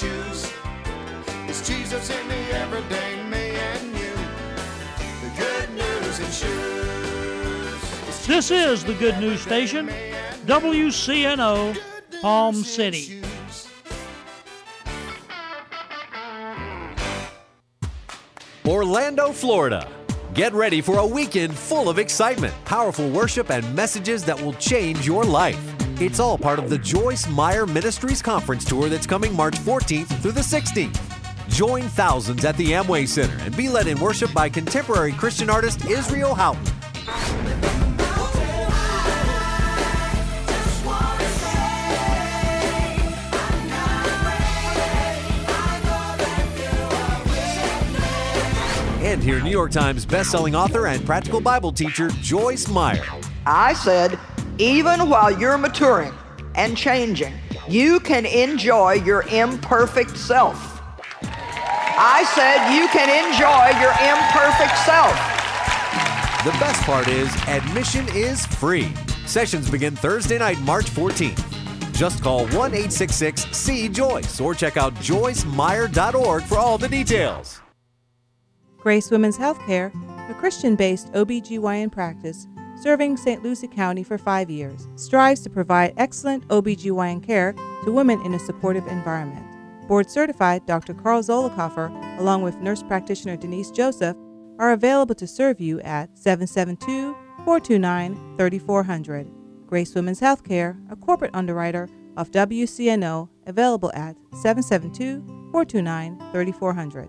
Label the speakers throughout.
Speaker 1: shoes. It's Jesus in the everyday me and you. The good news and shoes.
Speaker 2: This is the Good News Station, WCNO, Palm City.
Speaker 3: Orlando, Florida. Get ready for a weekend full of excitement, powerful worship, and messages that will change your life. It's all part of the Joyce Meyer Ministries Conference Tour that's coming March 14th through the 16th. Join thousands at the Amway Center and be led in worship by contemporary Christian artist Israel Houghton. And hear New York Times bestselling author and practical Bible teacher Joyce Meyer.
Speaker 4: I said, even while you're maturing and changing, you can enjoy your imperfect self. I said, you can enjoy your imperfect self.
Speaker 3: The best part is, admission is free. Sessions begin Thursday night, March 14th. Just call 1 866 C Joyce or check out joycemeyer.org for all the details.
Speaker 5: Grace Women's Healthcare, a Christian based OBGYN practice serving St. Lucie County for five years, strives to provide excellent OBGYN care to women in a supportive environment. Board certified Dr. Carl Zollicoffer, along with nurse practitioner Denise Joseph, are available to serve you at 772 429 3400. Grace Women's Healthcare, a corporate underwriter of WCNO, available at 772 429 3400.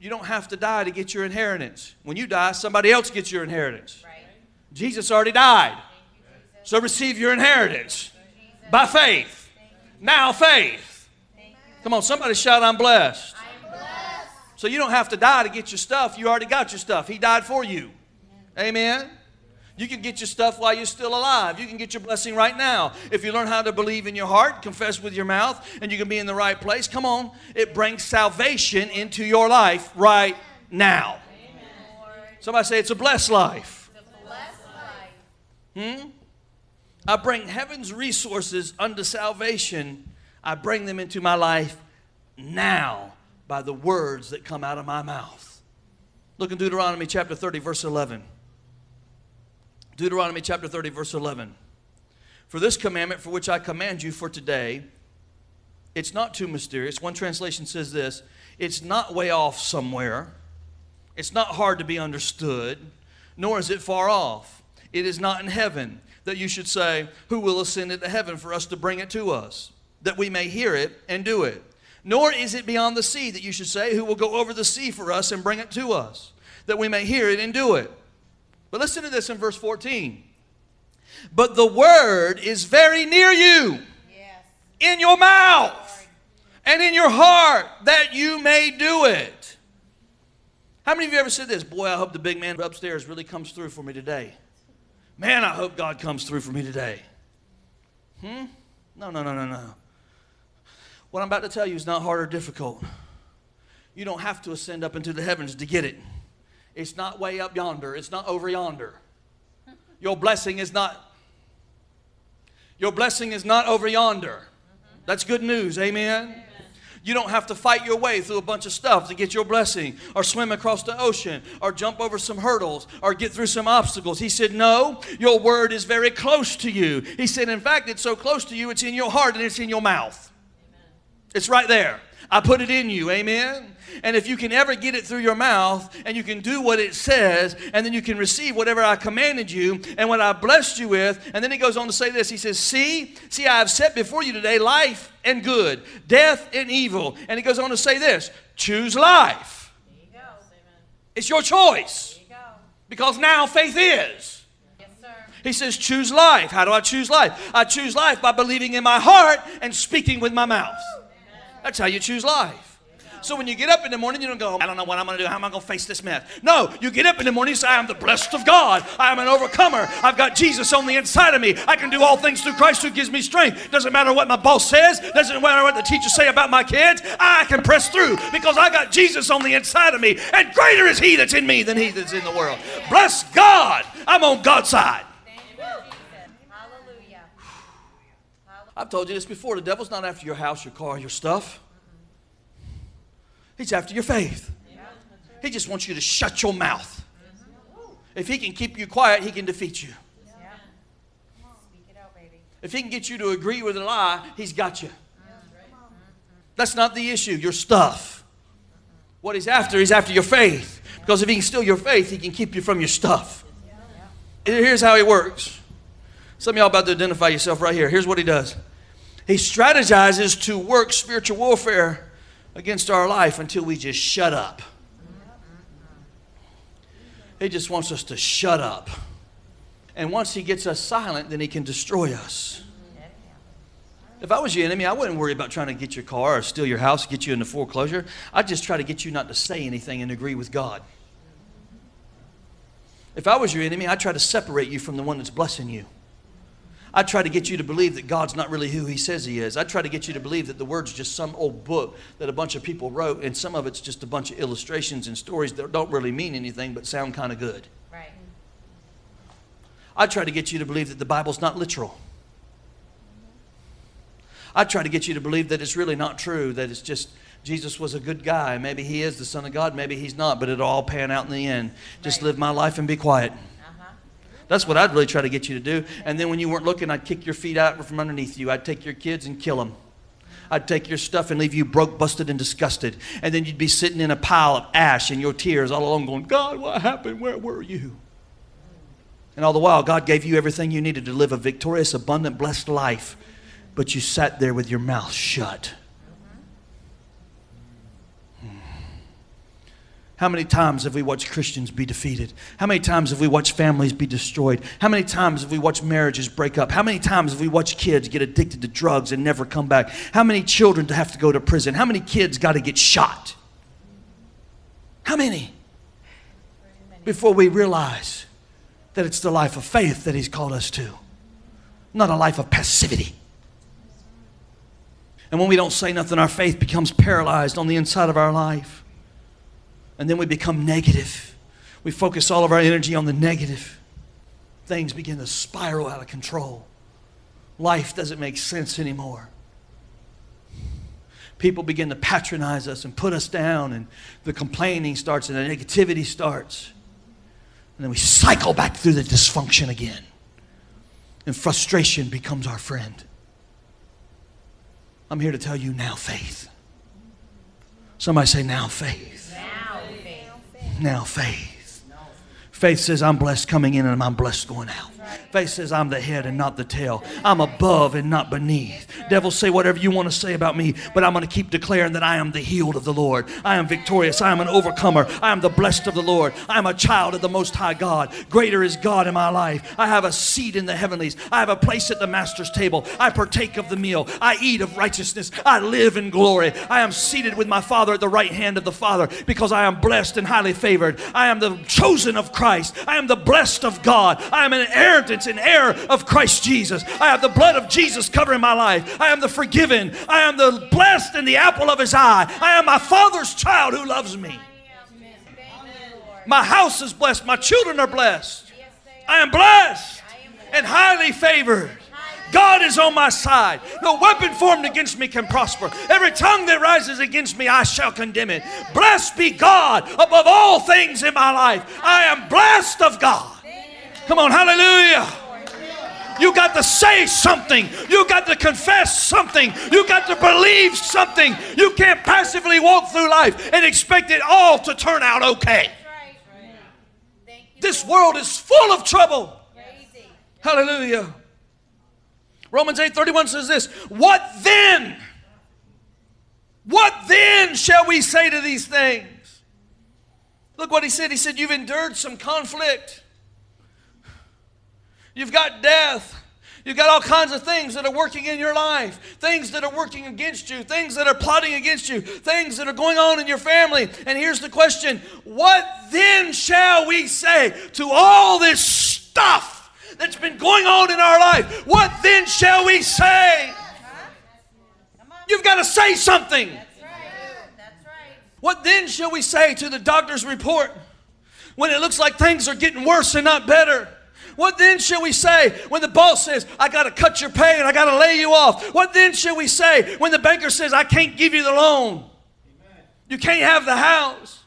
Speaker 6: you don't have to die to get your inheritance? When you die, somebody else gets your inheritance. Jesus already died. So receive your inheritance by faith. Now, faith. Come on, somebody shout, I'm blessed. So you don't have to die to get your stuff. You already got your stuff. He died for you. Amen. You can get your stuff while you're still alive. You can get your blessing right now. If you learn how to believe in your heart, confess with your mouth, and you can be in the right place, come on. It brings salvation into your life right now. Somebody say it's a blessed life. Hmm? I bring heaven's resources unto salvation. I bring them into my life now by the words that come out of my mouth. Look in Deuteronomy chapter 30, verse 11. Deuteronomy chapter 30, verse 11. For this commandment for which I command you for today, it's not too mysterious. One translation says this it's not way off somewhere, it's not hard to be understood, nor is it far off. It is not in heaven that you should say, Who will ascend into heaven for us to bring it to us, that we may hear it and do it. Nor is it beyond the sea that you should say, Who will go over the sea for us and bring it to us, that we may hear it and do it. But listen to this in verse 14. But the word is very near you, in your mouth and in your heart, that you may do it. How many of you ever said this? Boy, I hope the big man upstairs really comes through for me today. Man, I hope God comes through for me today. Hmm? No, no, no, no, no. What I'm about to tell you is not hard or difficult. You don't have to ascend up into the heavens to get it. It's not way up yonder. It's not over yonder. Your blessing is not Your blessing is not over yonder. That's good news. Amen. You don't have to fight your way through a bunch of stuff to get your blessing, or swim across the ocean, or jump over some hurdles, or get through some obstacles. He said, No, your word is very close to you. He said, In fact, it's so close to you, it's in your heart and it's in your mouth. It's right there. I put it in you. Amen. And if you can ever get it through your mouth and you can do what it says, and then you can receive whatever I commanded you and what I blessed you with. And then he goes on to say this He says, See, see, I have set before you today life and good, death and evil. And he goes on to say this choose life. It's your choice. Because now faith is. He says, choose life. How do I choose life? I choose life by believing in my heart and speaking with my mouth. That's how you choose life. So when you get up in the morning, you don't go, I don't know what I'm going to do. How am I going to face this mess? No, you get up in the morning and say, I am the blessed of God. I am an overcomer. I've got Jesus on the inside of me. I can do all things through Christ who gives me strength. Doesn't matter what my boss says. Doesn't matter what the teachers say about my kids. I can press through because I got Jesus on the inside of me. And greater is he that's in me than he that's in the world. Bless God. I'm on God's side. I've told you this before. The devil's not after your house, your car, your stuff. He's after your faith. He just wants you to shut your mouth. If he can keep you quiet, he can defeat you. If he can get you to agree with a lie, he's got you. That's not the issue, your stuff. What he's after, he's after your faith. Because if he can steal your faith, he can keep you from your stuff. Here's how he works. Some of y'all about to identify yourself right here. Here's what he does. He strategizes to work spiritual warfare against our life until we just shut up. He just wants us to shut up. And once he gets us silent, then he can destroy us. If I was your enemy, I wouldn't worry about trying to get your car or steal your house, get you into foreclosure. I'd just try to get you not to say anything and agree with God. If I was your enemy, I'd try to separate you from the one that's blessing you. I try to get you to believe that God's not really who He says He is. I try to get you to believe that the Word's just some old book that a bunch of people wrote, and some of it's just a bunch of illustrations and stories that don't really mean anything but sound kind of good. Right. I try to get you to believe that the Bible's not literal. I try to get you to believe that it's really not true, that it's just Jesus was a good guy. Maybe he is the Son of God, maybe he's not, but it'll all pan out in the end. Just right. live my life and be quiet. That's what I'd really try to get you to do. And then when you weren't looking, I'd kick your feet out from underneath you. I'd take your kids and kill them. I'd take your stuff and leave you broke, busted, and disgusted. And then you'd be sitting in a pile of ash and your tears all alone going, God, what happened? Where were you? And all the while, God gave you everything you needed to live a victorious, abundant, blessed life. But you sat there with your mouth shut. How many times have we watched Christians be defeated? How many times have we watched families be destroyed? How many times have we watched marriages break up? How many times have we watched kids get addicted to drugs and never come back? How many children have to go to prison? How many kids got to get shot? How many? Before we realize that it's the life of faith that He's called us to, not a life of passivity. And when we don't say nothing, our faith becomes paralyzed on the inside of our life and then we become negative. We focus all of our energy on the negative. Things begin to spiral out of control. Life doesn't make sense anymore. People begin to patronize us and put us down, and the complaining starts and the negativity starts. And then we cycle back through the dysfunction again. And frustration becomes our friend. I'm here to tell you now, faith. Somebody say, now, faith now faith. Faith says, I'm blessed coming in and I'm blessed going out. Faith says, I'm the head and not the tail. I'm above and not beneath. Devil, say whatever you want to say about me, but I'm going to keep declaring that I am the healed of the Lord. I am victorious. I am an overcomer. I am the blessed of the Lord. I am a child of the Most High God. Greater is God in my life. I have a seat in the heavenlies. I have a place at the Master's table. I partake of the meal. I eat of righteousness. I live in glory. I am seated with my Father at the right hand of the Father because I am blessed and highly favored. I am the chosen of Christ. I am the blessed of God. I am an inheritance and heir of Christ Jesus. I have the blood of Jesus covering my life. I am the forgiven. I am the blessed and the apple of his eye. I am my Father's child who loves me. My house is blessed. My children are blessed. I am blessed and highly favored. God is on my side. No weapon formed against me can prosper. Every tongue that rises against me, I shall condemn it. Blessed be God above all things in my life. I am blessed of God. Come on, hallelujah. You got to say something. You got to confess something. You got to believe something. You can't passively walk through life and expect it all to turn out okay. This world is full of trouble. Hallelujah. Romans 8:31 says this, "What then? What then shall we say to these things?" Look what he said. He said, "You've endured some conflict. You've got death. You've got all kinds of things that are working in your life, things that are working against you, things that are plotting against you, things that are going on in your family. And here's the question What then shall we say to all this stuff that's been going on in our life? What then shall we say? You've got to say something. What then shall we say to the doctor's report when it looks like things are getting worse and not better? What then shall we say when the boss says, I got to cut your pay and I got to lay you off? What then shall we say when the banker says, I can't give you the loan? You can't have the house.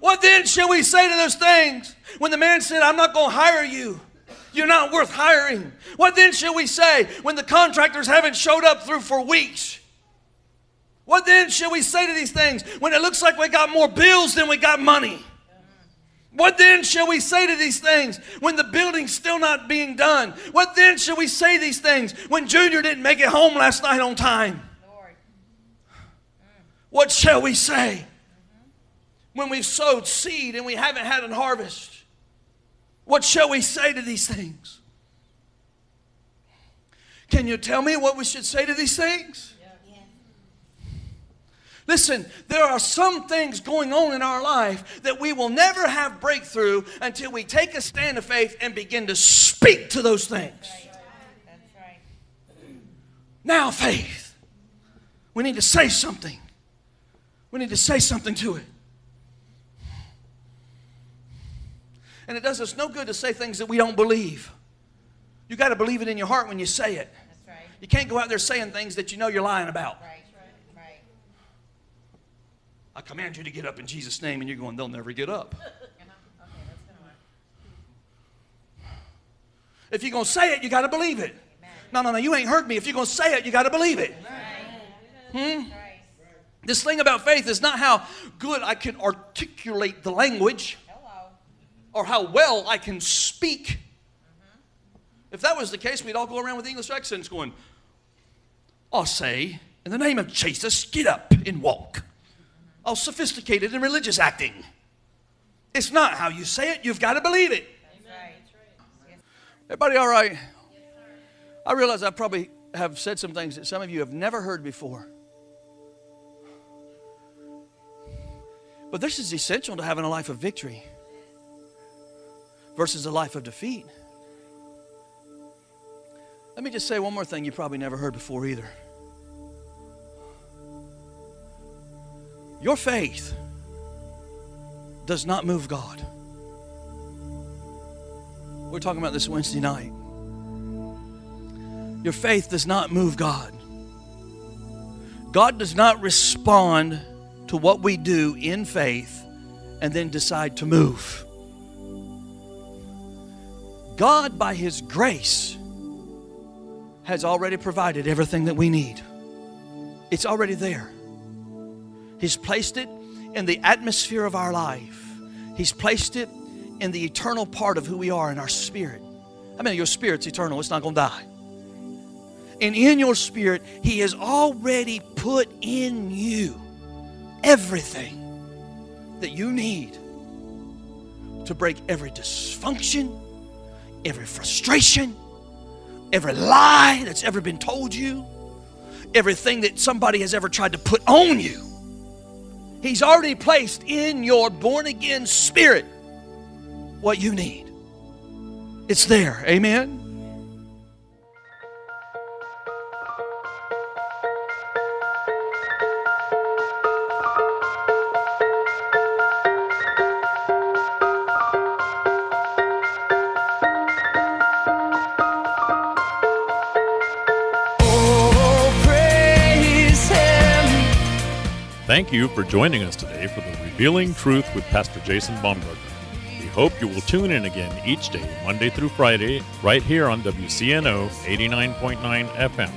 Speaker 6: What then shall we say to those things when the man said, I'm not going to hire you? You're not worth hiring. What then shall we say when the contractors haven't showed up through for weeks? What then shall we say to these things when it looks like we got more bills than we got money? What then shall we say to these things when the building's still not being done? What then shall we say these things when Junior didn't make it home last night on time? What shall we say when we've sowed seed and we haven't had a harvest? What shall we say to these things? Can you tell me what we should say to these things? Listen, there are some things going on in our life that we will never have breakthrough until we take a stand of faith and begin to speak to those things. Now, faith. We need to say something. We need to say something to it. And it does us no good to say things that we don't believe. You got to believe it in your heart when you say it. You can't go out there saying things that you know you're lying about. I command you to get up in Jesus' name, and you're going, they'll never get up. If you're going to say it, you got to believe it. No, no, no, you ain't heard me. If you're going to say it, you got to believe it. Hmm? This thing about faith is not how good I can articulate the language or how well I can speak. If that was the case, we'd all go around with English accents going, I'll say, in the name of Jesus, get up and walk. All sophisticated and religious acting. It's not how you say it, you've got to believe it. Everybody all right? I realize I probably have said some things that some of you have never heard before. But this is essential to having a life of victory versus a life of defeat. Let me just say one more thing you probably never heard before either. Your faith does not move God. We're talking about this Wednesday night. Your faith does not move God. God does not respond to what we do in faith and then decide to move. God, by His grace, has already provided everything that we need. It's already there. He's placed it in the atmosphere of our life, He's placed it in the eternal part of who we are in our spirit. I mean, your spirit's eternal, it's not going to die. And in your spirit, He has already put in you everything that you need to break every dysfunction, every frustration, every lie that's ever been told you, everything that somebody has ever tried to put on you. He's already placed in your born again spirit what you need. It's there. Amen.
Speaker 7: Thank you for joining us today for the Revealing Truth with Pastor Jason Baumgartner. We hope you will tune in again each day, Monday through Friday, right here on WCNO 89.9 FM.